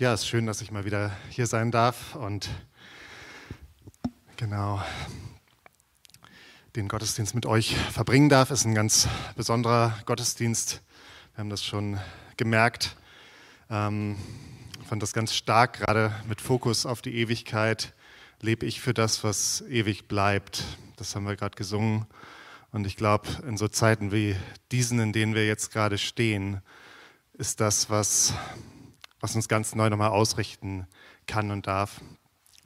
Ja, es ist schön, dass ich mal wieder hier sein darf und genau den Gottesdienst mit euch verbringen darf. Es ist ein ganz besonderer Gottesdienst. Wir haben das schon gemerkt. Ähm, ich fand das ganz stark, gerade mit Fokus auf die Ewigkeit. Lebe ich für das, was ewig bleibt. Das haben wir gerade gesungen. Und ich glaube, in so Zeiten wie diesen, in denen wir jetzt gerade stehen, ist das, was was uns ganz neu nochmal ausrichten kann und darf.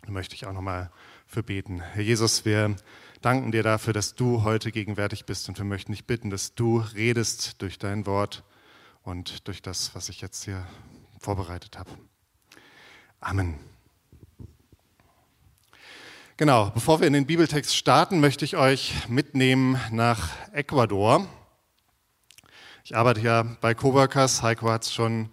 Da möchte ich auch nochmal für beten. Herr Jesus, wir danken dir dafür, dass du heute gegenwärtig bist und wir möchten dich bitten, dass du redest durch dein Wort und durch das, was ich jetzt hier vorbereitet habe. Amen. Genau, bevor wir in den Bibeltext starten, möchte ich euch mitnehmen nach Ecuador. Ich arbeite ja bei Coworkers. Heiko hat es schon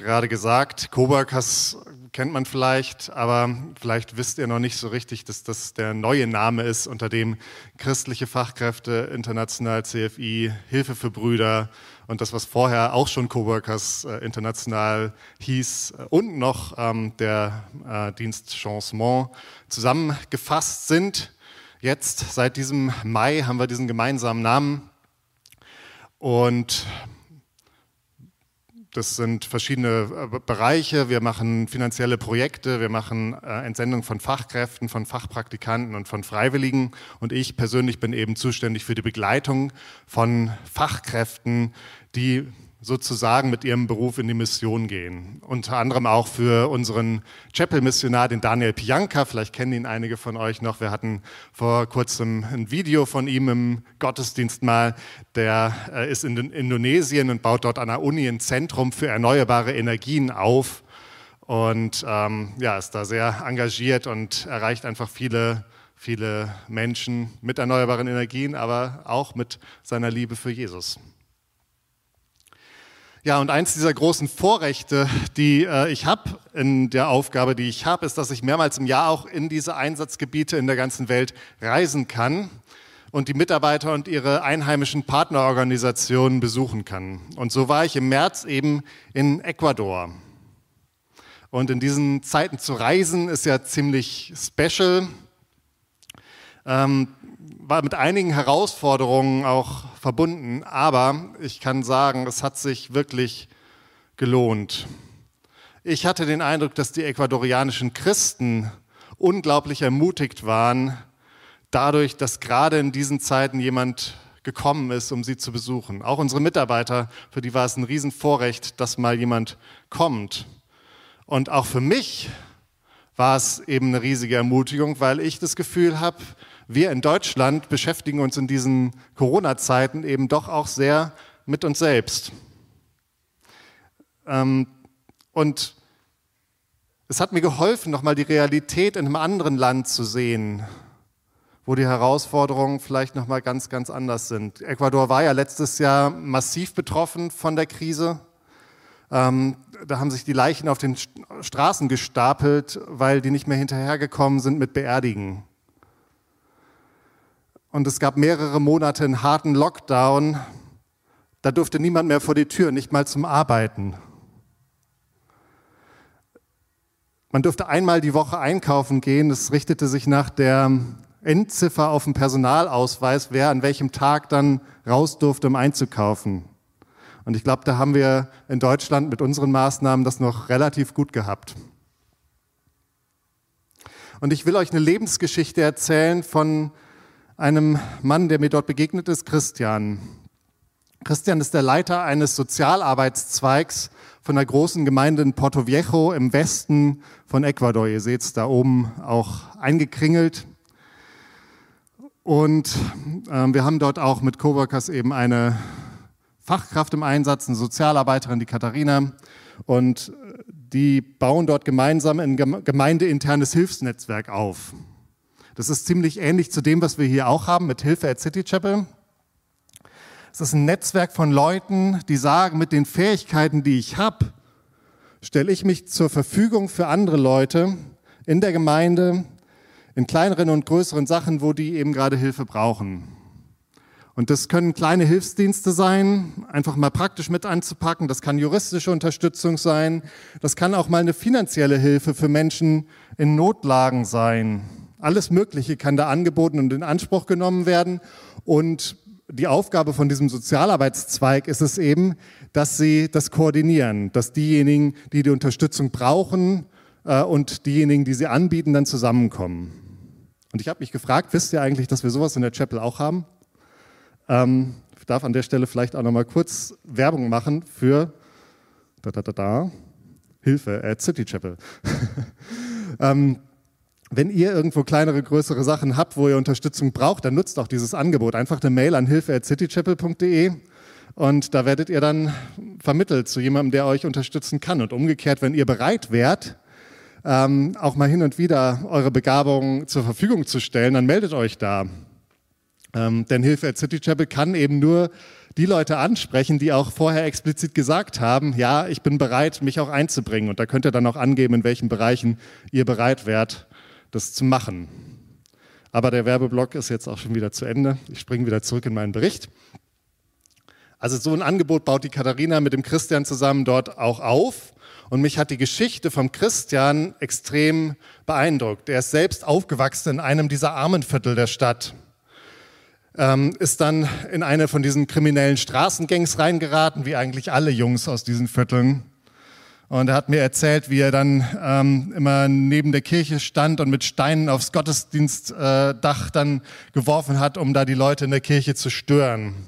gerade gesagt. Kobakas kennt man vielleicht, aber vielleicht wisst ihr noch nicht so richtig, dass das der neue Name ist, unter dem christliche Fachkräfte, international CFI, Hilfe für Brüder und das, was vorher auch schon Coworkers äh, international hieß äh, und noch ähm, der äh, Dienst Chancement zusammengefasst sind. Jetzt, seit diesem Mai, haben wir diesen gemeinsamen Namen. Und das sind verschiedene äh, Bereiche. Wir machen finanzielle Projekte, wir machen äh, Entsendung von Fachkräften, von Fachpraktikanten und von Freiwilligen. Und ich persönlich bin eben zuständig für die Begleitung von Fachkräften, die sozusagen mit ihrem Beruf in die Mission gehen. Unter anderem auch für unseren Chapel-Missionar, den Daniel Pianka. Vielleicht kennen ihn einige von euch noch. Wir hatten vor kurzem ein Video von ihm im Gottesdienst mal. Der äh, ist in Indonesien und baut dort an der Uni ein Zentrum für erneuerbare Energien auf. Und ähm, ja, ist da sehr engagiert und erreicht einfach viele, viele Menschen mit erneuerbaren Energien, aber auch mit seiner Liebe für Jesus. Ja, und eins dieser großen Vorrechte, die äh, ich habe in der Aufgabe, die ich habe, ist, dass ich mehrmals im Jahr auch in diese Einsatzgebiete in der ganzen Welt reisen kann und die Mitarbeiter und ihre einheimischen Partnerorganisationen besuchen kann. Und so war ich im März eben in Ecuador. Und in diesen Zeiten zu reisen ist ja ziemlich special. Ähm, war mit einigen Herausforderungen auch verbunden, aber ich kann sagen, es hat sich wirklich gelohnt. Ich hatte den Eindruck, dass die ecuadorianischen Christen unglaublich ermutigt waren, dadurch, dass gerade in diesen Zeiten jemand gekommen ist, um sie zu besuchen. Auch unsere Mitarbeiter, für die war es ein Riesenvorrecht, dass mal jemand kommt. Und auch für mich war es eben eine riesige Ermutigung, weil ich das Gefühl habe, wir in Deutschland beschäftigen uns in diesen Corona-Zeiten eben doch auch sehr mit uns selbst. Ähm, und es hat mir geholfen, nochmal die Realität in einem anderen Land zu sehen, wo die Herausforderungen vielleicht nochmal ganz, ganz anders sind. Ecuador war ja letztes Jahr massiv betroffen von der Krise. Ähm, da haben sich die Leichen auf den Straßen gestapelt, weil die nicht mehr hinterhergekommen sind mit Beerdigen. Und es gab mehrere Monate einen harten Lockdown. Da durfte niemand mehr vor die Tür, nicht mal zum Arbeiten. Man durfte einmal die Woche einkaufen gehen. Es richtete sich nach der Endziffer auf dem Personalausweis, wer an welchem Tag dann raus durfte, um einzukaufen. Und ich glaube, da haben wir in Deutschland mit unseren Maßnahmen das noch relativ gut gehabt. Und ich will euch eine Lebensgeschichte erzählen von einem Mann, der mir dort begegnet ist, Christian. Christian ist der Leiter eines Sozialarbeitszweigs von der großen Gemeinde in Porto Viejo im Westen von Ecuador. Ihr seht es da oben auch eingekringelt. Und äh, wir haben dort auch mit Coworkers eben eine Fachkraft im Einsatz, eine Sozialarbeiterin, die Katharina. Und die bauen dort gemeinsam ein gemeindeinternes Hilfsnetzwerk auf. Das ist ziemlich ähnlich zu dem, was wir hier auch haben mit Hilfe at City Chapel. Es ist ein Netzwerk von Leuten, die sagen, mit den Fähigkeiten, die ich habe, stelle ich mich zur Verfügung für andere Leute in der Gemeinde, in kleineren und größeren Sachen, wo die eben gerade Hilfe brauchen. Und das können kleine Hilfsdienste sein, einfach mal praktisch mit anzupacken. Das kann juristische Unterstützung sein. Das kann auch mal eine finanzielle Hilfe für Menschen in Notlagen sein. Alles Mögliche kann da angeboten und in Anspruch genommen werden. Und die Aufgabe von diesem Sozialarbeitszweig ist es eben, dass sie das koordinieren, dass diejenigen, die die Unterstützung brauchen äh, und diejenigen, die sie anbieten, dann zusammenkommen. Und ich habe mich gefragt, wisst ihr eigentlich, dass wir sowas in der Chapel auch haben? Ähm, ich darf an der Stelle vielleicht auch noch mal kurz Werbung machen für da, da, da, da, Hilfe at City Chapel. ähm, wenn ihr irgendwo kleinere, größere Sachen habt, wo ihr Unterstützung braucht, dann nutzt auch dieses Angebot. Einfach eine Mail an hilfe.citychapel.de und da werdet ihr dann vermittelt zu jemandem, der euch unterstützen kann. Und umgekehrt, wenn ihr bereit wärt, ähm, auch mal hin und wieder eure Begabung zur Verfügung zu stellen, dann meldet euch da. Ähm, denn Hilfe at City Chapel kann eben nur die Leute ansprechen, die auch vorher explizit gesagt haben, ja, ich bin bereit, mich auch einzubringen. Und da könnt ihr dann auch angeben, in welchen Bereichen ihr bereit wärt, das zu machen. Aber der Werbeblock ist jetzt auch schon wieder zu Ende. Ich springe wieder zurück in meinen Bericht. Also so ein Angebot baut die Katharina mit dem Christian zusammen dort auch auf. Und mich hat die Geschichte vom Christian extrem beeindruckt. Er ist selbst aufgewachsen in einem dieser Armenviertel der Stadt ähm, ist dann in eine von diesen kriminellen Straßengangs reingeraten, wie eigentlich alle Jungs aus diesen Vierteln. Und er hat mir erzählt, wie er dann ähm, immer neben der Kirche stand und mit Steinen aufs Gottesdienstdach äh, dann geworfen hat, um da die Leute in der Kirche zu stören.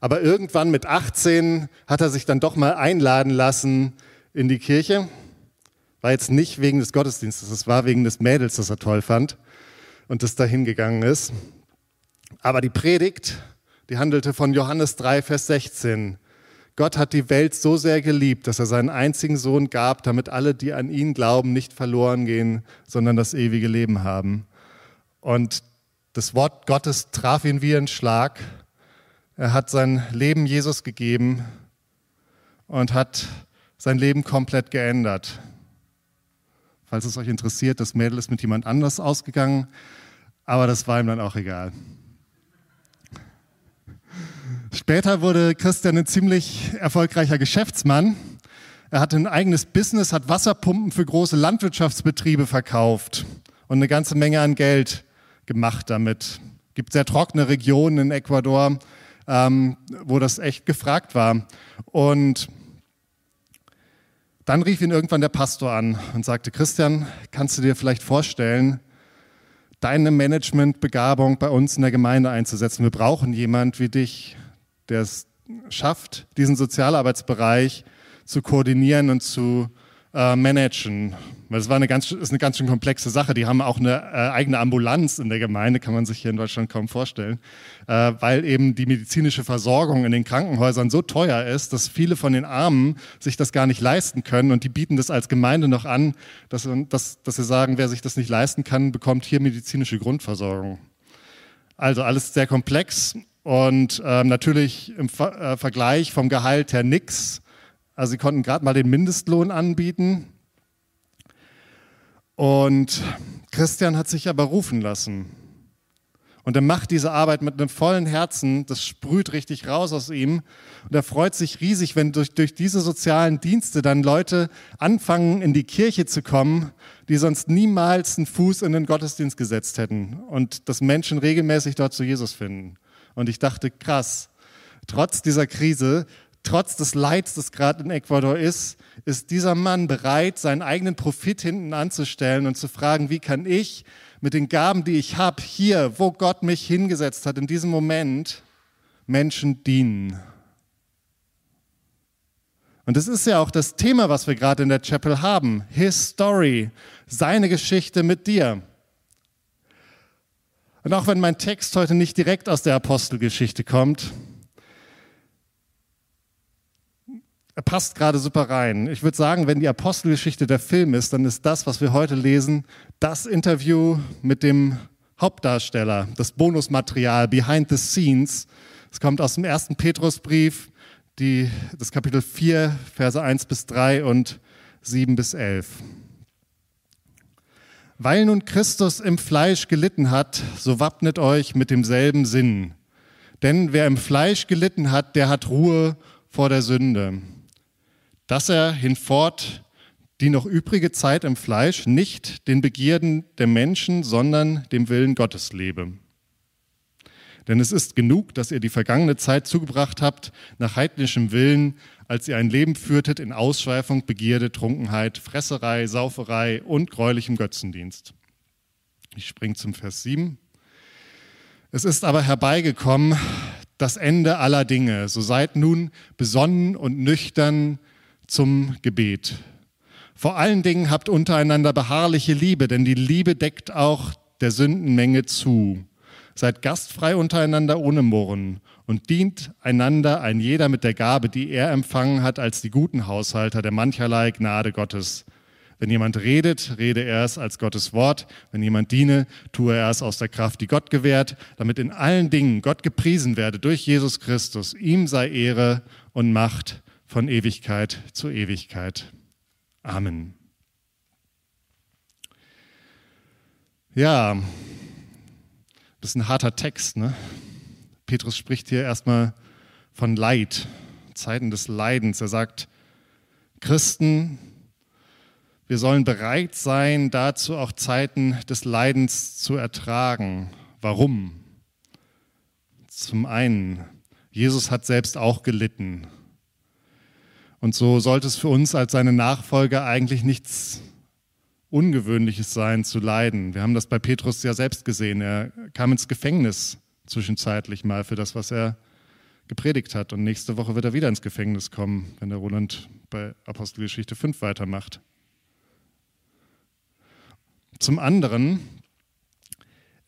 Aber irgendwann mit 18 hat er sich dann doch mal einladen lassen in die Kirche. War jetzt nicht wegen des Gottesdienstes, es war wegen des Mädels, das er toll fand und das dahin gegangen ist. Aber die Predigt, die handelte von Johannes 3, Vers 16. Gott hat die Welt so sehr geliebt, dass er seinen einzigen Sohn gab, damit alle, die an ihn glauben, nicht verloren gehen, sondern das ewige Leben haben. Und das Wort Gottes traf ihn wie ein Schlag. Er hat sein Leben Jesus gegeben und hat sein Leben komplett geändert. Falls es euch interessiert, das Mädel ist mit jemand anders ausgegangen, aber das war ihm dann auch egal. Später wurde Christian ein ziemlich erfolgreicher Geschäftsmann. Er hatte ein eigenes Business, hat Wasserpumpen für große Landwirtschaftsbetriebe verkauft und eine ganze Menge an Geld gemacht damit. Es gibt sehr trockene Regionen in Ecuador, ähm, wo das echt gefragt war. Und dann rief ihn irgendwann der Pastor an und sagte, Christian, kannst du dir vielleicht vorstellen, deine Managementbegabung bei uns in der Gemeinde einzusetzen? Wir brauchen jemand wie dich, der es schafft, diesen Sozialarbeitsbereich zu koordinieren und zu äh, managen. Weil es war eine ganz, ist eine ganz schön komplexe Sache. Die haben auch eine äh, eigene Ambulanz in der Gemeinde, kann man sich hier in Deutschland kaum vorstellen, äh, weil eben die medizinische Versorgung in den Krankenhäusern so teuer ist, dass viele von den Armen sich das gar nicht leisten können und die bieten das als Gemeinde noch an, dass, dass, dass sie sagen, wer sich das nicht leisten kann, bekommt hier medizinische Grundversorgung. Also alles sehr komplex und ähm, natürlich im Ver äh, Vergleich vom Gehalt her nix. Also sie konnten gerade mal den Mindestlohn anbieten. Und Christian hat sich aber rufen lassen. Und er macht diese Arbeit mit einem vollen Herzen, das sprüht richtig raus aus ihm. Und er freut sich riesig, wenn durch, durch diese sozialen Dienste dann Leute anfangen, in die Kirche zu kommen, die sonst niemals einen Fuß in den Gottesdienst gesetzt hätten. Und dass Menschen regelmäßig dort zu Jesus finden. Und ich dachte, krass, trotz dieser Krise, trotz des Leids, das gerade in Ecuador ist, ist dieser Mann bereit, seinen eigenen Profit hinten anzustellen und zu fragen, wie kann ich mit den Gaben, die ich habe, hier, wo Gott mich hingesetzt hat, in diesem Moment Menschen dienen. Und das ist ja auch das Thema, was wir gerade in der Chapel haben. His Story, seine Geschichte mit dir. Und auch wenn mein Text heute nicht direkt aus der Apostelgeschichte kommt, er passt gerade super rein. Ich würde sagen, wenn die Apostelgeschichte der Film ist, dann ist das, was wir heute lesen, das Interview mit dem Hauptdarsteller, das Bonusmaterial Behind the Scenes. Es kommt aus dem ersten Petrusbrief, die, das Kapitel 4, Verse 1 bis 3 und 7 bis 11. Weil nun Christus im Fleisch gelitten hat, so wappnet euch mit demselben Sinn. Denn wer im Fleisch gelitten hat, der hat Ruhe vor der Sünde, dass er hinfort die noch übrige Zeit im Fleisch nicht den Begierden der Menschen, sondern dem Willen Gottes lebe. Denn es ist genug, dass ihr die vergangene Zeit zugebracht habt nach heidnischem Willen, als ihr ein Leben führtet in Ausschweifung, Begierde, Trunkenheit, Fresserei, Sauferei und gräulichem Götzendienst. Ich springe zum Vers 7. Es ist aber herbeigekommen das Ende aller Dinge. So seid nun besonnen und nüchtern zum Gebet. Vor allen Dingen habt untereinander beharrliche Liebe, denn die Liebe deckt auch der Sündenmenge zu. Seid gastfrei untereinander ohne Murren und dient einander ein jeder mit der Gabe, die er empfangen hat, als die guten Haushalter der mancherlei Gnade Gottes. Wenn jemand redet, rede er es als Gottes Wort. Wenn jemand diene, tue er es aus der Kraft, die Gott gewährt, damit in allen Dingen Gott gepriesen werde durch Jesus Christus. Ihm sei Ehre und Macht von Ewigkeit zu Ewigkeit. Amen. Ja, das ist ein harter Text. Ne? Petrus spricht hier erstmal von Leid, Zeiten des Leidens. Er sagt, Christen, wir sollen bereit sein, dazu auch Zeiten des Leidens zu ertragen. Warum? Zum einen, Jesus hat selbst auch gelitten. Und so sollte es für uns als seine Nachfolger eigentlich nichts Ungewöhnliches sein, zu leiden. Wir haben das bei Petrus ja selbst gesehen. Er kam ins Gefängnis zwischenzeitlich mal für das, was er gepredigt hat. Und nächste Woche wird er wieder ins Gefängnis kommen, wenn der Roland bei Apostelgeschichte 5 weitermacht. Zum anderen,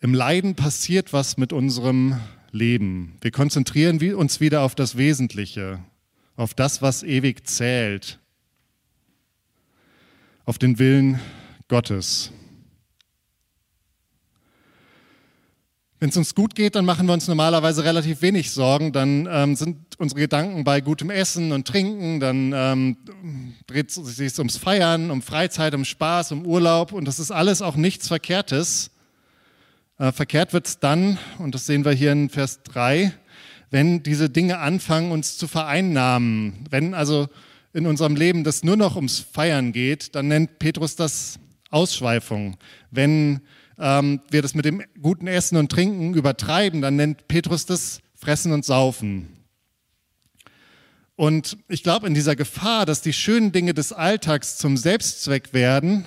im Leiden passiert was mit unserem Leben. Wir konzentrieren uns wieder auf das Wesentliche auf das, was ewig zählt, auf den Willen Gottes. Wenn es uns gut geht, dann machen wir uns normalerweise relativ wenig Sorgen. Dann ähm, sind unsere Gedanken bei gutem Essen und Trinken. Dann ähm, dreht es sich ums Feiern, um Freizeit, um Spaß, um Urlaub. Und das ist alles auch nichts Verkehrtes. Äh, verkehrt wird es dann, und das sehen wir hier in Vers 3, wenn diese Dinge anfangen, uns zu vereinnahmen. Wenn also in unserem Leben das nur noch ums Feiern geht, dann nennt Petrus das Ausschweifung. Wenn ähm, wir das mit dem guten Essen und Trinken übertreiben, dann nennt Petrus das Fressen und Saufen. Und ich glaube, in dieser Gefahr, dass die schönen Dinge des Alltags zum Selbstzweck werden,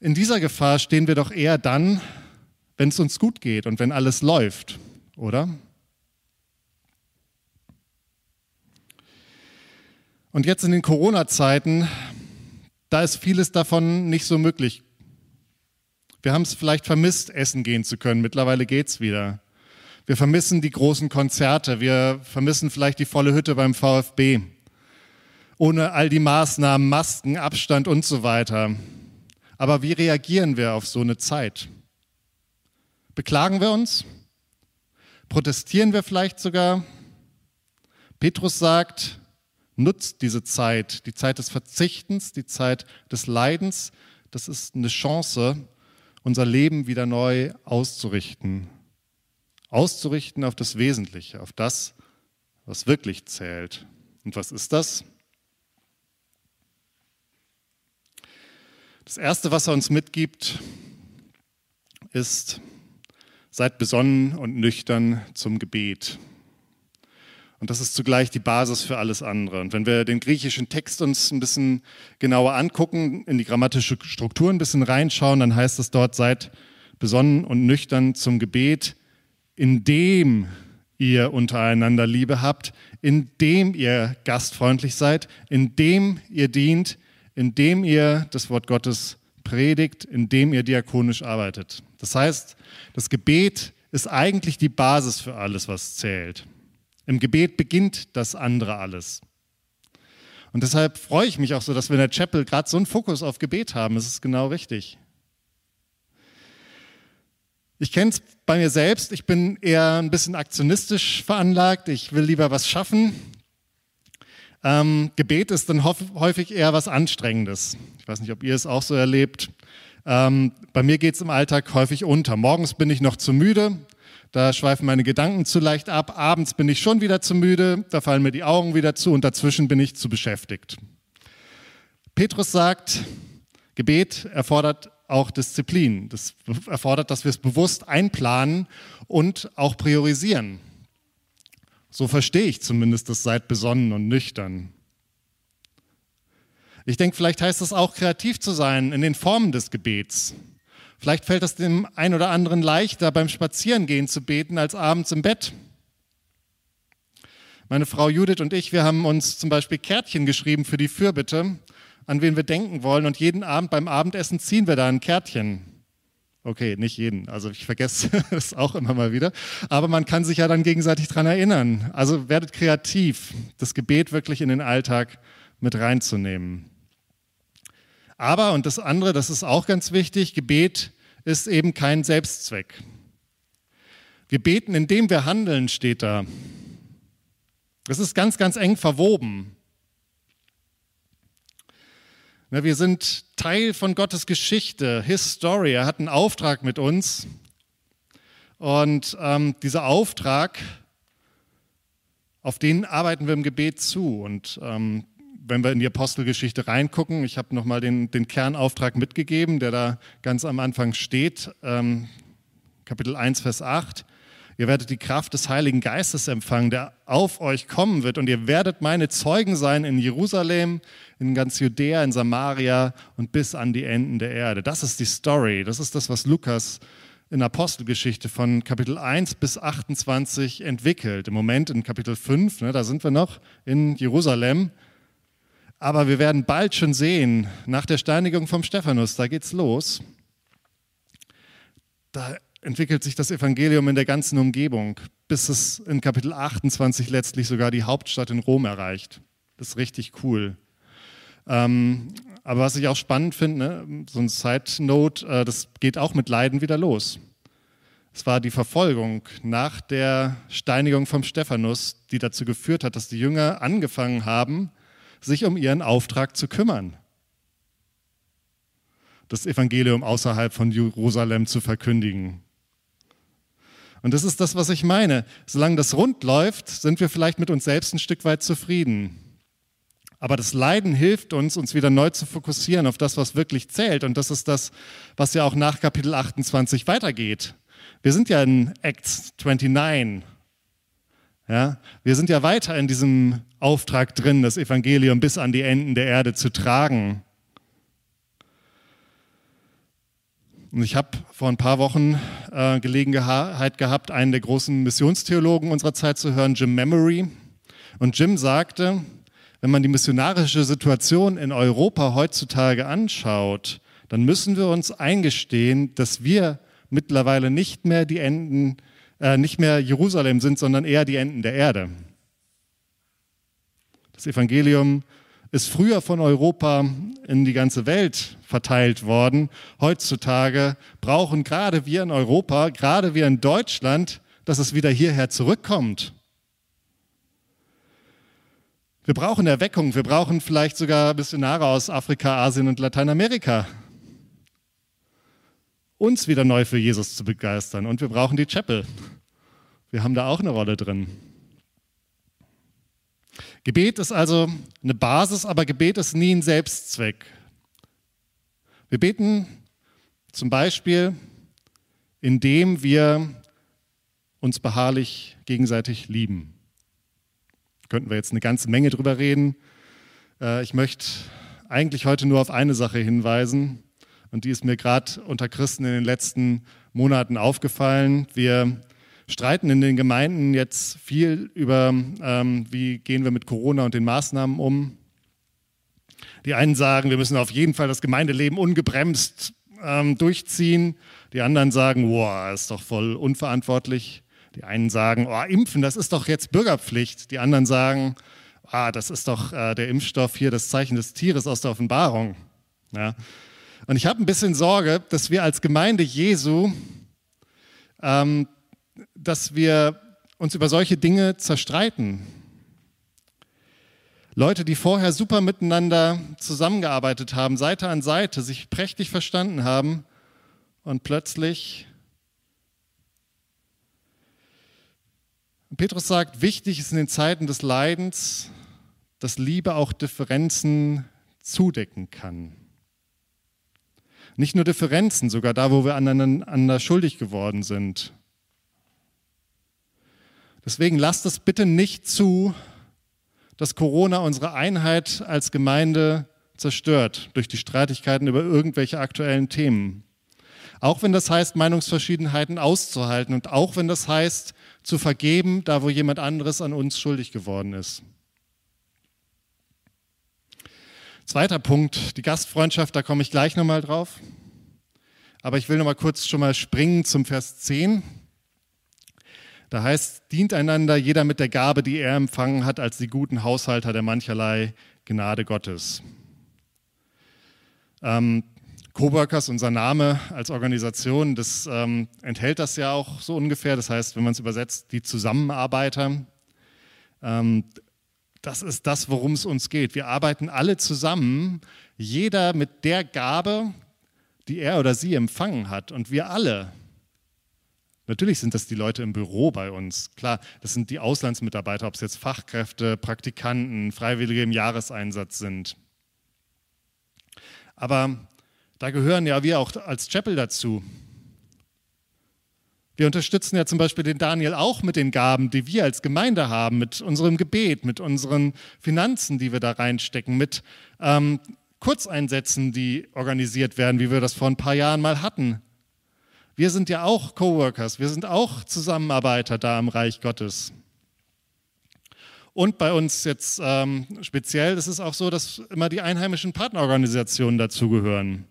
in dieser Gefahr stehen wir doch eher dann, wenn es uns gut geht und wenn alles läuft, oder? Und jetzt in den Corona-Zeiten, da ist vieles davon nicht so möglich. Wir haben es vielleicht vermisst, essen gehen zu können. Mittlerweile geht es wieder. Wir vermissen die großen Konzerte. Wir vermissen vielleicht die volle Hütte beim VfB. Ohne all die Maßnahmen, Masken, Abstand und so weiter. Aber wie reagieren wir auf so eine Zeit? Beklagen wir uns? Protestieren wir vielleicht sogar? Petrus sagt, Nutzt diese Zeit, die Zeit des Verzichtens, die Zeit des Leidens. Das ist eine Chance, unser Leben wieder neu auszurichten. Auszurichten auf das Wesentliche, auf das, was wirklich zählt. Und was ist das? Das Erste, was er uns mitgibt, ist, seid besonnen und nüchtern zum Gebet. Und das ist zugleich die Basis für alles andere. Und wenn wir den griechischen Text uns ein bisschen genauer angucken, in die grammatische Struktur ein bisschen reinschauen, dann heißt es dort, seid besonnen und nüchtern zum Gebet, indem ihr untereinander Liebe habt, indem ihr gastfreundlich seid, indem ihr dient, indem ihr das Wort Gottes predigt, indem ihr diakonisch arbeitet. Das heißt, das Gebet ist eigentlich die Basis für alles, was zählt. Im Gebet beginnt das andere alles. Und deshalb freue ich mich auch so, dass wir in der Chapel gerade so einen Fokus auf Gebet haben. Es ist genau richtig. Ich kenne es bei mir selbst. Ich bin eher ein bisschen aktionistisch veranlagt. Ich will lieber was schaffen. Ähm, Gebet ist dann häufig eher was Anstrengendes. Ich weiß nicht, ob ihr es auch so erlebt. Ähm, bei mir geht es im Alltag häufig unter. Morgens bin ich noch zu müde, da schweifen meine Gedanken zu leicht ab, abends bin ich schon wieder zu müde, da fallen mir die Augen wieder zu und dazwischen bin ich zu beschäftigt. Petrus sagt, Gebet erfordert auch Disziplin. Das erfordert, dass wir es bewusst einplanen und auch priorisieren. So verstehe ich zumindest das Seid besonnen und nüchtern. Ich denke, vielleicht heißt es auch, kreativ zu sein in den Formen des Gebets. Vielleicht fällt es dem einen oder anderen leichter, beim Spazierengehen zu beten, als abends im Bett. Meine Frau Judith und ich, wir haben uns zum Beispiel Kärtchen geschrieben für die Fürbitte, an wen wir denken wollen. Und jeden Abend beim Abendessen ziehen wir da ein Kärtchen. Okay, nicht jeden. Also ich vergesse es auch immer mal wieder. Aber man kann sich ja dann gegenseitig daran erinnern. Also werdet kreativ, das Gebet wirklich in den Alltag mit reinzunehmen. Aber, und das andere, das ist auch ganz wichtig, Gebet ist eben kein Selbstzweck. Wir beten, indem wir handeln, steht da. Das ist ganz, ganz eng verwoben. Wir sind Teil von Gottes Geschichte, His Story. Er hat einen Auftrag mit uns. Und ähm, dieser Auftrag, auf den arbeiten wir im Gebet zu. Und ähm, wenn wir in die Apostelgeschichte reingucken, ich habe nochmal den, den Kernauftrag mitgegeben, der da ganz am Anfang steht, ähm, Kapitel 1, Vers 8. Ihr werdet die Kraft des Heiligen Geistes empfangen, der auf euch kommen wird. Und ihr werdet meine Zeugen sein in Jerusalem, in ganz Judäa, in Samaria und bis an die Enden der Erde. Das ist die Story. Das ist das, was Lukas in Apostelgeschichte von Kapitel 1 bis 28 entwickelt. Im Moment in Kapitel 5, ne, da sind wir noch in Jerusalem. Aber wir werden bald schon sehen, nach der Steinigung vom Stephanus, da geht's los. Da entwickelt sich das Evangelium in der ganzen Umgebung, bis es in Kapitel 28 letztlich sogar die Hauptstadt in Rom erreicht. Das ist richtig cool. Ähm, aber was ich auch spannend finde, ne, so ein Side-Note, äh, das geht auch mit Leiden wieder los. Es war die Verfolgung nach der Steinigung vom Stephanus, die dazu geführt hat, dass die Jünger angefangen haben, sich um ihren Auftrag zu kümmern. Das Evangelium außerhalb von Jerusalem zu verkündigen. Und das ist das, was ich meine. Solange das rund läuft, sind wir vielleicht mit uns selbst ein Stück weit zufrieden. Aber das Leiden hilft uns, uns wieder neu zu fokussieren auf das, was wirklich zählt. Und das ist das, was ja auch nach Kapitel 28 weitergeht. Wir sind ja in Acts 29. Ja, wir sind ja weiter in diesem Auftrag drin, das Evangelium bis an die Enden der Erde zu tragen. Und ich habe vor ein paar Wochen äh, Gelegenheit gehabt, einen der großen Missionstheologen unserer Zeit zu hören, Jim Memory. Und Jim sagte, wenn man die missionarische Situation in Europa heutzutage anschaut, dann müssen wir uns eingestehen, dass wir mittlerweile nicht mehr die Enden äh, nicht mehr Jerusalem sind, sondern eher die Enden der Erde. Das Evangelium ist früher von Europa in die ganze Welt verteilt worden. Heutzutage brauchen gerade wir in Europa, gerade wir in Deutschland, dass es wieder hierher zurückkommt. Wir brauchen Erweckung, wir brauchen vielleicht sogar Missionare aus Afrika, Asien und Lateinamerika, uns wieder neu für Jesus zu begeistern. Und wir brauchen die Chapel. Wir haben da auch eine Rolle drin. Gebet ist also eine Basis, aber Gebet ist nie ein Selbstzweck. Wir beten zum Beispiel, indem wir uns beharrlich gegenseitig lieben. Könnten wir jetzt eine ganze Menge drüber reden. Äh, ich möchte eigentlich heute nur auf eine Sache hinweisen und die ist mir gerade unter Christen in den letzten Monaten aufgefallen. Wir streiten in den Gemeinden jetzt viel über, ähm, wie gehen wir mit Corona und den Maßnahmen um. Die einen sagen, wir müssen auf jeden Fall das Gemeindeleben ungebremst ähm, durchziehen. Die anderen sagen, boah, ist doch voll unverantwortlich. Die einen sagen, oh, impfen, das ist doch jetzt Bürgerpflicht. Die anderen sagen, ah, das ist doch äh, der Impfstoff hier, das Zeichen des Tieres aus der Offenbarung. Ja. Und ich habe ein bisschen Sorge, dass wir als Gemeinde Jesu ähm, dass wir uns über solche Dinge zerstreiten. Leute, die vorher super miteinander zusammengearbeitet haben, Seite an Seite, sich prächtig verstanden haben und plötzlich Petrus sagt, wichtig ist in den Zeiten des Leidens, dass Liebe auch Differenzen zudecken kann. Nicht nur Differenzen, sogar da, wo wir aneinander schuldig geworden sind. Deswegen lasst es bitte nicht zu, dass Corona unsere Einheit als Gemeinde zerstört durch die Streitigkeiten über irgendwelche aktuellen Themen. Auch wenn das heißt, Meinungsverschiedenheiten auszuhalten und auch wenn das heißt, zu vergeben, da wo jemand anderes an uns schuldig geworden ist. Zweiter Punkt, die Gastfreundschaft, da komme ich gleich nochmal drauf. Aber ich will nochmal kurz schon mal springen zum Vers 10. Da heißt, dient einander jeder mit der Gabe, die er empfangen hat, als die guten Haushalter der mancherlei Gnade Gottes. Ähm, Coworkers, unser Name als Organisation, das ähm, enthält das ja auch so ungefähr. Das heißt, wenn man es übersetzt, die Zusammenarbeiter. Ähm, das ist das, worum es uns geht. Wir arbeiten alle zusammen, jeder mit der Gabe, die er oder sie empfangen hat. Und wir alle. Natürlich sind das die Leute im Büro bei uns. Klar, das sind die Auslandsmitarbeiter, ob es jetzt Fachkräfte, Praktikanten, Freiwillige im Jahreseinsatz sind. Aber da gehören ja wir auch als Chapel dazu. Wir unterstützen ja zum Beispiel den Daniel auch mit den Gaben, die wir als Gemeinde haben, mit unserem Gebet, mit unseren Finanzen, die wir da reinstecken, mit ähm, Kurzeinsätzen, die organisiert werden, wie wir das vor ein paar Jahren mal hatten. Wir sind ja auch Coworkers, wir sind auch Zusammenarbeiter da im Reich Gottes. Und bei uns jetzt ähm, speziell, ist auch so, dass immer die einheimischen Partnerorganisationen dazugehören.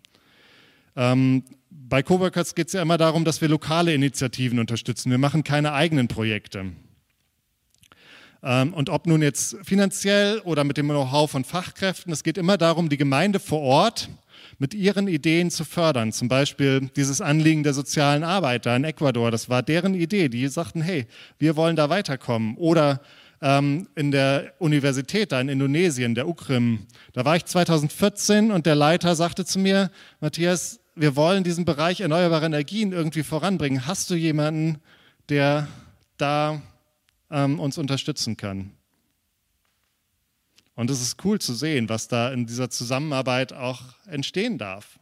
Ähm, bei Coworkers geht es ja immer darum, dass wir lokale Initiativen unterstützen. Wir machen keine eigenen Projekte. Ähm, und ob nun jetzt finanziell oder mit dem Know-how von Fachkräften, es geht immer darum, die Gemeinde vor Ort mit ihren Ideen zu fördern. Zum Beispiel dieses Anliegen der sozialen Arbeit da in Ecuador, das war deren Idee. Die sagten, hey, wir wollen da weiterkommen. Oder ähm, in der Universität da in Indonesien, der UKRIM, da war ich 2014 und der Leiter sagte zu mir, Matthias, wir wollen diesen Bereich erneuerbare Energien irgendwie voranbringen. Hast du jemanden, der da ähm, uns unterstützen kann? Und es ist cool zu sehen, was da in dieser Zusammenarbeit auch entstehen darf.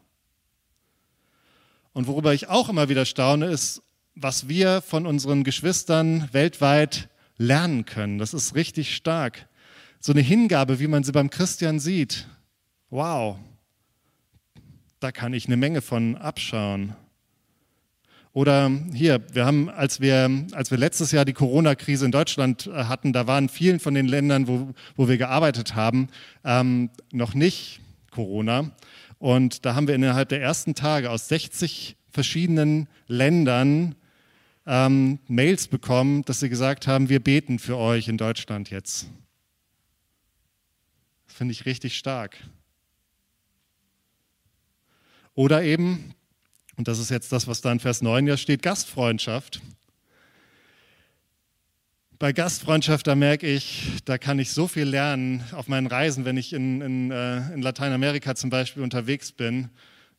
Und worüber ich auch immer wieder staune, ist, was wir von unseren Geschwistern weltweit lernen können. Das ist richtig stark. So eine Hingabe, wie man sie beim Christian sieht. Wow, da kann ich eine Menge von abschauen. Oder hier, wir haben, als wir, als wir letztes Jahr die Corona-Krise in Deutschland äh, hatten, da waren vielen von den Ländern, wo, wo wir gearbeitet haben, ähm, noch nicht Corona. Und da haben wir innerhalb der ersten Tage aus 60 verschiedenen Ländern ähm, Mails bekommen, dass sie gesagt haben, wir beten für euch in Deutschland jetzt. Das finde ich richtig stark. Oder eben, und das ist jetzt das, was da in Vers 9 ja steht, Gastfreundschaft. Bei Gastfreundschaft, da merke ich, da kann ich so viel lernen auf meinen Reisen, wenn ich in, in, äh, in Lateinamerika zum Beispiel unterwegs bin.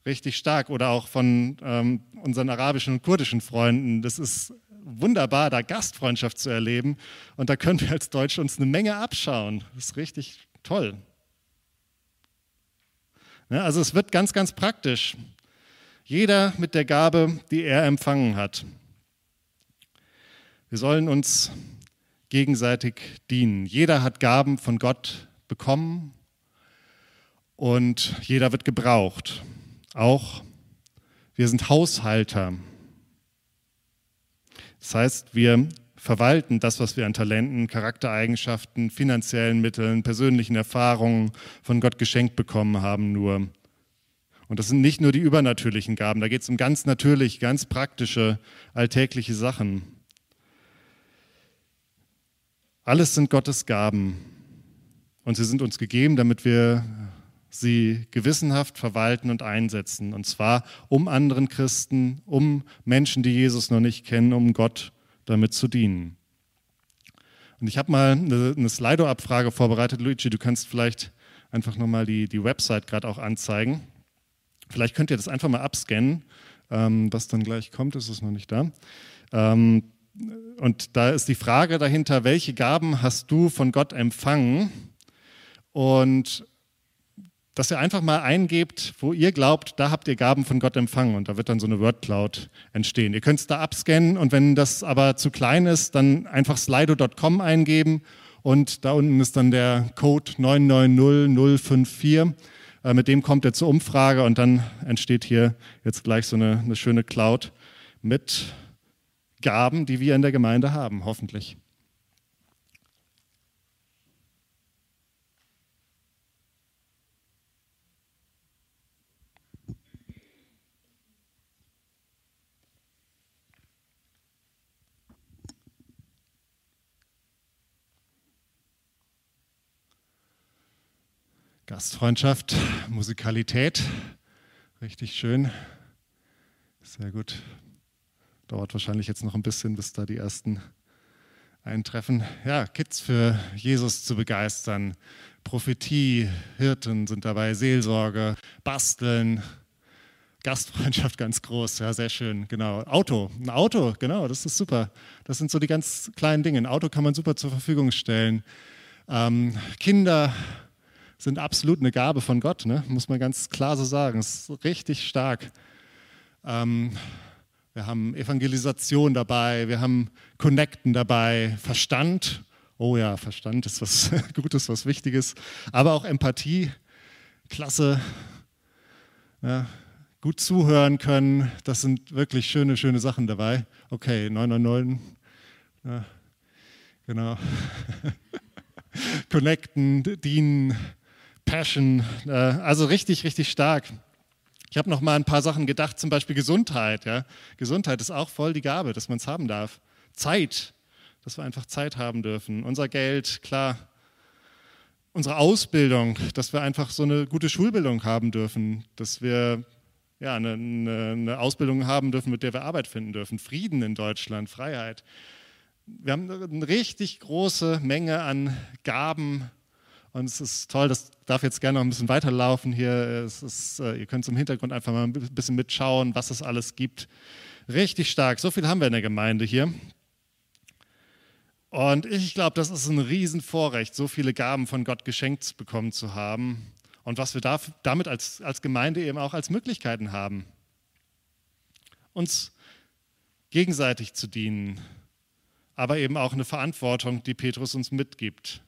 Richtig stark. Oder auch von ähm, unseren arabischen und kurdischen Freunden. Das ist wunderbar, da Gastfreundschaft zu erleben. Und da können wir als Deutsche uns eine Menge abschauen. Das ist richtig toll. Also es wird ganz, ganz praktisch. Jeder mit der Gabe, die er empfangen hat. Wir sollen uns gegenseitig dienen. Jeder hat Gaben von Gott bekommen und jeder wird gebraucht. Auch wir sind Haushalter. Das heißt, wir verwalten das, was wir an Talenten, Charaktereigenschaften, finanziellen Mitteln, persönlichen Erfahrungen von Gott geschenkt bekommen haben, nur. Und das sind nicht nur die übernatürlichen Gaben, da geht es um ganz natürlich, ganz praktische, alltägliche Sachen. Alles sind Gottes Gaben und sie sind uns gegeben, damit wir sie gewissenhaft verwalten und einsetzen. Und zwar um anderen Christen, um Menschen, die Jesus noch nicht kennen, um Gott damit zu dienen. Und ich habe mal eine, Slido-Abfrage vorbereitet. Luigi, du kannst vielleicht einfach nochmal die, die Website gerade auch anzeigen. Vielleicht könnt ihr das einfach mal abscannen. Ähm, was dann gleich kommt, ist es noch nicht da. Ähm, und da ist die Frage dahinter, welche Gaben hast du von Gott empfangen? Und dass ihr einfach mal eingebt, wo ihr glaubt, da habt ihr Gaben von Gott empfangen und da wird dann so eine Wordcloud entstehen. Ihr könnt es da abscannen und wenn das aber zu klein ist, dann einfach slido.com eingeben und da unten ist dann der Code 990054. Äh, mit dem kommt ihr zur Umfrage und dann entsteht hier jetzt gleich so eine, eine schöne Cloud mit Gaben, die wir in der Gemeinde haben, hoffentlich. Gastfreundschaft, Musikalität, richtig schön. Sehr gut. Dauert wahrscheinlich jetzt noch ein bisschen, bis da die ersten eintreffen. Ja, Kids für Jesus zu begeistern. Prophetie, Hirten sind dabei, Seelsorge, Basteln, Gastfreundschaft ganz groß, ja, sehr schön, genau. Auto, ein Auto, genau, das ist super. Das sind so die ganz kleinen Dinge. Ein Auto kann man super zur Verfügung stellen. Ähm, Kinder, sind absolut eine Gabe von Gott, ne? muss man ganz klar so sagen. Es ist richtig stark. Ähm, wir haben Evangelisation dabei, wir haben Connecten dabei, Verstand. Oh ja, Verstand ist was Gutes, was Wichtiges. Aber auch Empathie, klasse. Ja, gut zuhören können, das sind wirklich schöne, schöne Sachen dabei. Okay, 999. Ja, genau. Connecten, dienen, Passion, äh, also richtig, richtig stark. Ich habe noch mal ein paar Sachen gedacht, zum Beispiel Gesundheit. Ja? Gesundheit ist auch voll die Gabe, dass man es haben darf. Zeit, dass wir einfach Zeit haben dürfen. Unser Geld, klar. Unsere Ausbildung, dass wir einfach so eine gute Schulbildung haben dürfen, dass wir ja, eine, eine, eine Ausbildung haben dürfen, mit der wir Arbeit finden dürfen. Frieden in Deutschland, Freiheit. Wir haben eine richtig große Menge an Gaben und es ist toll, das darf jetzt gerne noch ein bisschen weiterlaufen hier. Ist, äh, ihr könnt zum Hintergrund einfach mal ein bisschen mitschauen, was es alles gibt. Richtig stark. So viel haben wir in der Gemeinde hier. Und ich glaube, das ist ein Riesenvorrecht, so viele Gaben von Gott geschenkt bekommen zu haben. Und was wir da, damit als, als Gemeinde eben auch als Möglichkeiten haben. Uns gegenseitig zu dienen, aber eben auch eine Verantwortung, die Petrus uns mitgibt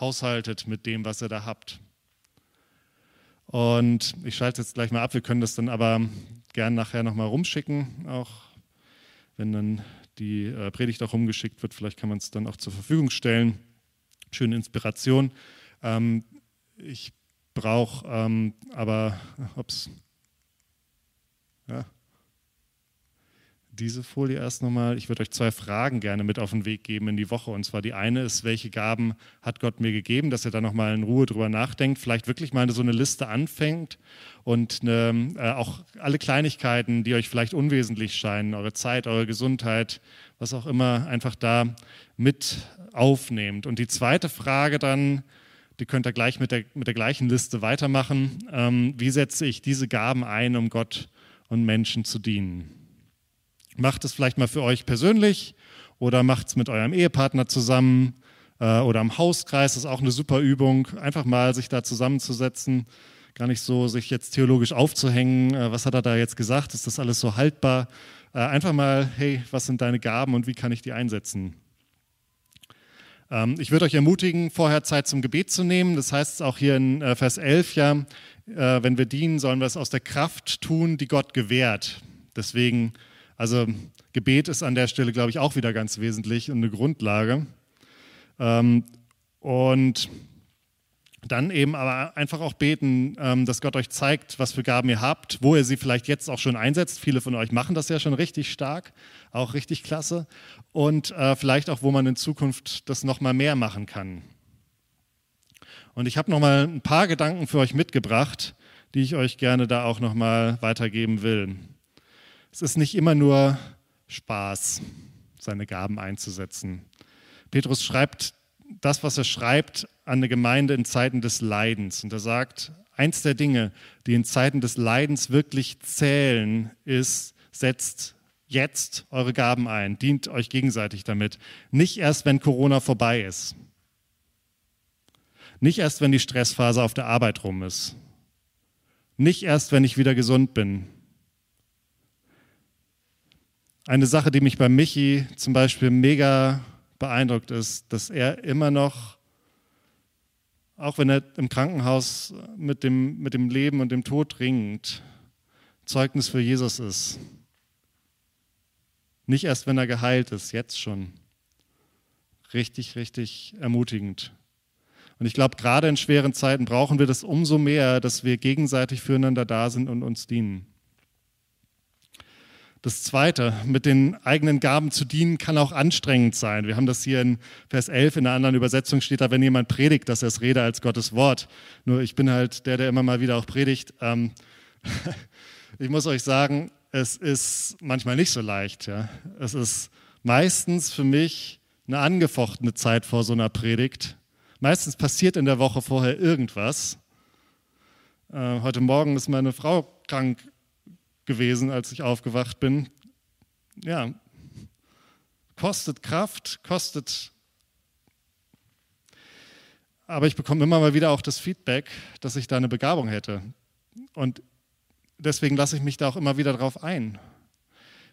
haushaltet mit dem, was ihr da habt. Und ich schalte jetzt gleich mal ab, wir können das dann aber gern nachher nochmal rumschicken, auch wenn dann die äh, Predigt auch rumgeschickt wird, vielleicht kann man es dann auch zur Verfügung stellen. Schöne Inspiration. Ähm, ich brauche ähm, aber, ups, ja, diese Folie erst nochmal. Ich würde euch zwei Fragen gerne mit auf den Weg geben in die Woche. Und zwar die eine ist, welche Gaben hat Gott mir gegeben, dass ihr da nochmal in Ruhe drüber nachdenkt, vielleicht wirklich mal so eine Liste anfängt und eine, äh, auch alle Kleinigkeiten, die euch vielleicht unwesentlich scheinen, eure Zeit, eure Gesundheit, was auch immer, einfach da mit aufnehmt. Und die zweite Frage dann, die könnt ihr gleich mit der, mit der gleichen Liste weitermachen. Ähm, wie setze ich diese Gaben ein, um Gott und Menschen zu dienen? Macht es vielleicht mal für euch persönlich oder macht es mit eurem Ehepartner zusammen äh, oder am Hauskreis. Das ist auch eine super Übung. Einfach mal sich da zusammenzusetzen. Gar nicht so, sich jetzt theologisch aufzuhängen. Äh, was hat er da jetzt gesagt? Ist das alles so haltbar? Äh, einfach mal, hey, was sind deine Gaben und wie kann ich die einsetzen? Ähm, ich würde euch ermutigen, vorher Zeit zum Gebet zu nehmen. Das heißt auch hier in äh, Vers 11 ja, äh, wenn wir dienen, sollen wir es aus der Kraft tun, die Gott gewährt. Deswegen also Gebet ist an der Stelle, glaube ich, auch wieder ganz wesentlich und eine Grundlage. Ähm, und dann eben aber einfach auch beten, ähm, dass Gott euch zeigt, was für Gaben ihr habt, wo ihr sie vielleicht jetzt auch schon einsetzt. Viele von euch machen das ja schon richtig stark, auch richtig klasse. Und äh, vielleicht auch, wo man in Zukunft das nochmal mehr machen kann. Und ich habe nochmal ein paar Gedanken für euch mitgebracht, die ich euch gerne da auch nochmal weitergeben will. Es ist nicht immer nur Spaß, seine Gaben einzusetzen. Petrus schreibt das, was er schreibt, an eine Gemeinde in Zeiten des Leidens. Und er sagt, eins der Dinge, die in Zeiten des Leidens wirklich zählen, ist, setzt jetzt eure Gaben ein, dient euch gegenseitig damit. Nicht erst, wenn Corona vorbei ist. Nicht erst, wenn die Stressphase auf der Arbeit rum ist. Nicht erst, wenn ich wieder gesund bin. Eine Sache, die mich bei Michi zum Beispiel mega beeindruckt ist, dass er immer noch, auch wenn er im Krankenhaus mit dem, mit dem Leben und dem Tod ringt, Zeugnis für Jesus ist. Nicht erst, wenn er geheilt ist, jetzt schon. Richtig, richtig ermutigend. Und ich glaube, gerade in schweren Zeiten brauchen wir das umso mehr, dass wir gegenseitig füreinander da sind und uns dienen. Das Zweite, mit den eigenen Gaben zu dienen, kann auch anstrengend sein. Wir haben das hier in Vers 11, in einer anderen Übersetzung steht da, wenn jemand predigt, dass er es rede als Gottes Wort. Nur ich bin halt der, der immer mal wieder auch predigt. Ähm, ich muss euch sagen, es ist manchmal nicht so leicht. Ja. Es ist meistens für mich eine angefochtene Zeit vor so einer Predigt. Meistens passiert in der Woche vorher irgendwas. Äh, heute Morgen ist meine Frau krank gewesen, als ich aufgewacht bin. Ja, kostet Kraft, kostet. Aber ich bekomme immer mal wieder auch das Feedback, dass ich da eine Begabung hätte. Und deswegen lasse ich mich da auch immer wieder drauf ein,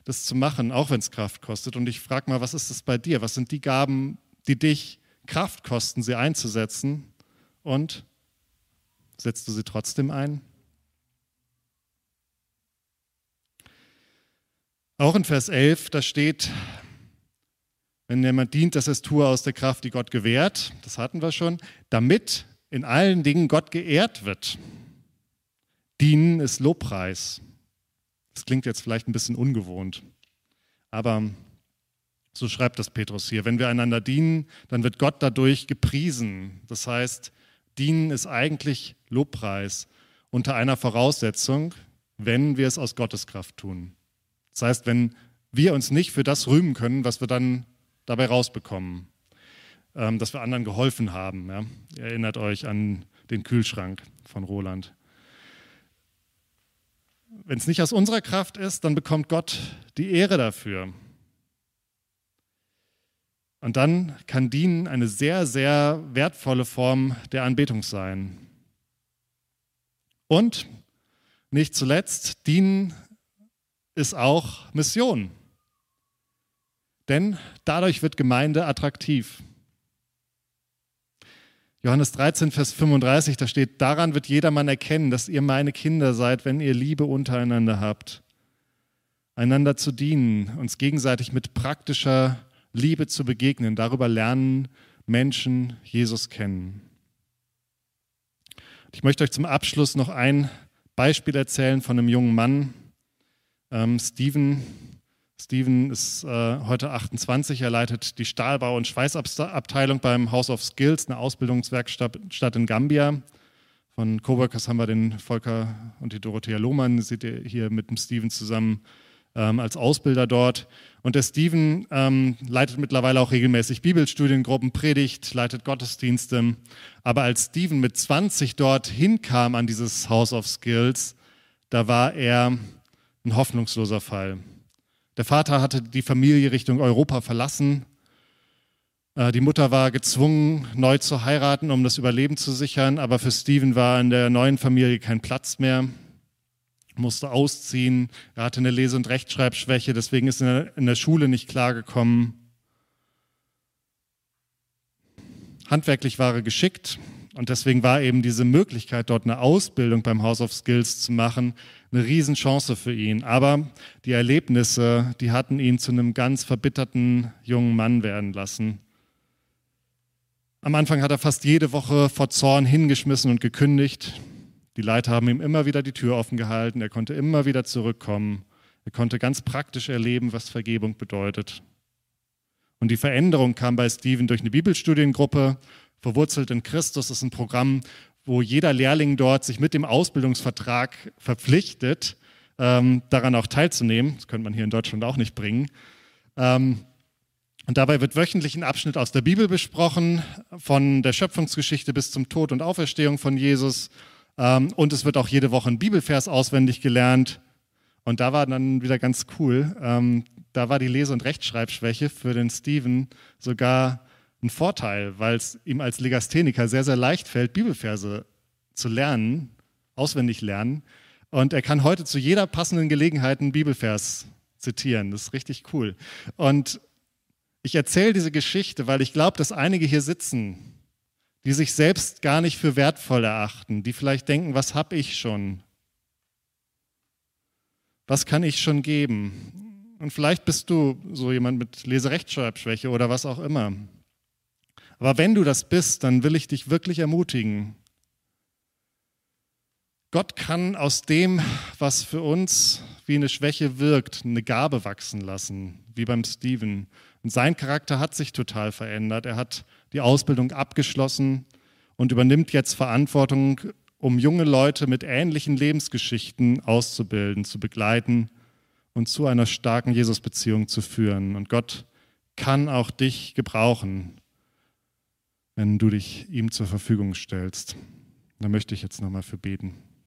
das zu machen, auch wenn es Kraft kostet. Und ich frage mal, was ist das bei dir? Was sind die Gaben, die dich Kraft kosten, sie einzusetzen und setzt du sie trotzdem ein? Auch in Vers 11, da steht, wenn jemand dient, dass es tue aus der Kraft, die Gott gewährt, das hatten wir schon, damit in allen Dingen Gott geehrt wird. Dienen ist Lobpreis. Das klingt jetzt vielleicht ein bisschen ungewohnt, aber so schreibt das Petrus hier. Wenn wir einander dienen, dann wird Gott dadurch gepriesen. Das heißt, dienen ist eigentlich Lobpreis unter einer Voraussetzung, wenn wir es aus Gottes Kraft tun. Das heißt, wenn wir uns nicht für das rühmen können, was wir dann dabei rausbekommen, ähm, dass wir anderen geholfen haben. Ja? Ihr erinnert euch an den Kühlschrank von Roland. Wenn es nicht aus unserer Kraft ist, dann bekommt Gott die Ehre dafür. Und dann kann Dienen eine sehr, sehr wertvolle Form der Anbetung sein. Und nicht zuletzt, Dienen ist auch Mission. Denn dadurch wird Gemeinde attraktiv. Johannes 13, Vers 35, da steht, daran wird jedermann erkennen, dass ihr meine Kinder seid, wenn ihr Liebe untereinander habt. Einander zu dienen, uns gegenseitig mit praktischer Liebe zu begegnen. Darüber lernen Menschen Jesus kennen. Ich möchte euch zum Abschluss noch ein Beispiel erzählen von einem jungen Mann, ähm, Steven. Steven ist äh, heute 28, er leitet die Stahlbau- und Schweißabteilung beim House of Skills, eine Ausbildungswerkstatt in Gambia. Von Coworkers haben wir den Volker und die Dorothea Lohmann, seht ihr hier mit dem Steven zusammen ähm, als Ausbilder dort. Und der Steven ähm, leitet mittlerweile auch regelmäßig Bibelstudiengruppen, predigt, leitet Gottesdienste. Aber als Steven mit 20 dort hinkam an dieses House of Skills, da war er ein hoffnungsloser Fall. Der Vater hatte die Familie Richtung Europa verlassen. Äh, die Mutter war gezwungen, neu zu heiraten, um das Überleben zu sichern. Aber für Steven war in der neuen Familie kein Platz mehr musste ausziehen. Er hatte eine Lese- und Rechtschreibschwäche, deswegen ist er in der Schule nicht klargekommen. Handwerklich war er geschickt und deswegen war eben diese Möglichkeit, dort eine Ausbildung beim House of Skills zu machen, eine Riesenchance für ihn. Aber die Erlebnisse, die hatten ihn zu einem ganz verbitterten jungen Mann werden lassen. Am Anfang hat er fast jede Woche vor Zorn hingeschmissen und gekündigt. Die Leiter haben ihm immer wieder die Tür offen gehalten, er konnte immer wieder zurückkommen, er konnte ganz praktisch erleben, was Vergebung bedeutet. Und die Veränderung kam bei Stephen durch eine Bibelstudiengruppe, verwurzelt in Christus, ist ein Programm, wo jeder Lehrling dort sich mit dem Ausbildungsvertrag verpflichtet, ähm, daran auch teilzunehmen. Das könnte man hier in Deutschland auch nicht bringen. Ähm, und dabei wird wöchentlich ein Abschnitt aus der Bibel besprochen, von der Schöpfungsgeschichte bis zum Tod und Auferstehung von Jesus. Ähm, und es wird auch jede Woche ein Bibelvers auswendig gelernt. Und da war dann wieder ganz cool. Ähm, da war die Lese- und Rechtschreibschwäche für den Steven sogar ein Vorteil, weil es ihm als Legastheniker sehr, sehr leicht fällt, Bibelverse zu lernen, auswendig lernen. Und er kann heute zu jeder passenden Gelegenheit einen Bibelvers zitieren. Das ist richtig cool. Und ich erzähle diese Geschichte, weil ich glaube, dass einige hier sitzen, die sich selbst gar nicht für wertvoll erachten, die vielleicht denken, was habe ich schon? Was kann ich schon geben? Und vielleicht bist du so jemand mit Leserechtschreibschwäche oder was auch immer. Aber wenn du das bist, dann will ich dich wirklich ermutigen. Gott kann aus dem, was für uns wie eine Schwäche wirkt, eine Gabe wachsen lassen, wie beim Steven. Und sein Charakter hat sich total verändert. Er hat die Ausbildung abgeschlossen und übernimmt jetzt Verantwortung, um junge Leute mit ähnlichen Lebensgeschichten auszubilden, zu begleiten und zu einer starken Jesusbeziehung zu führen. Und Gott kann auch dich gebrauchen, wenn du dich ihm zur Verfügung stellst. Da möchte ich jetzt nochmal für beten.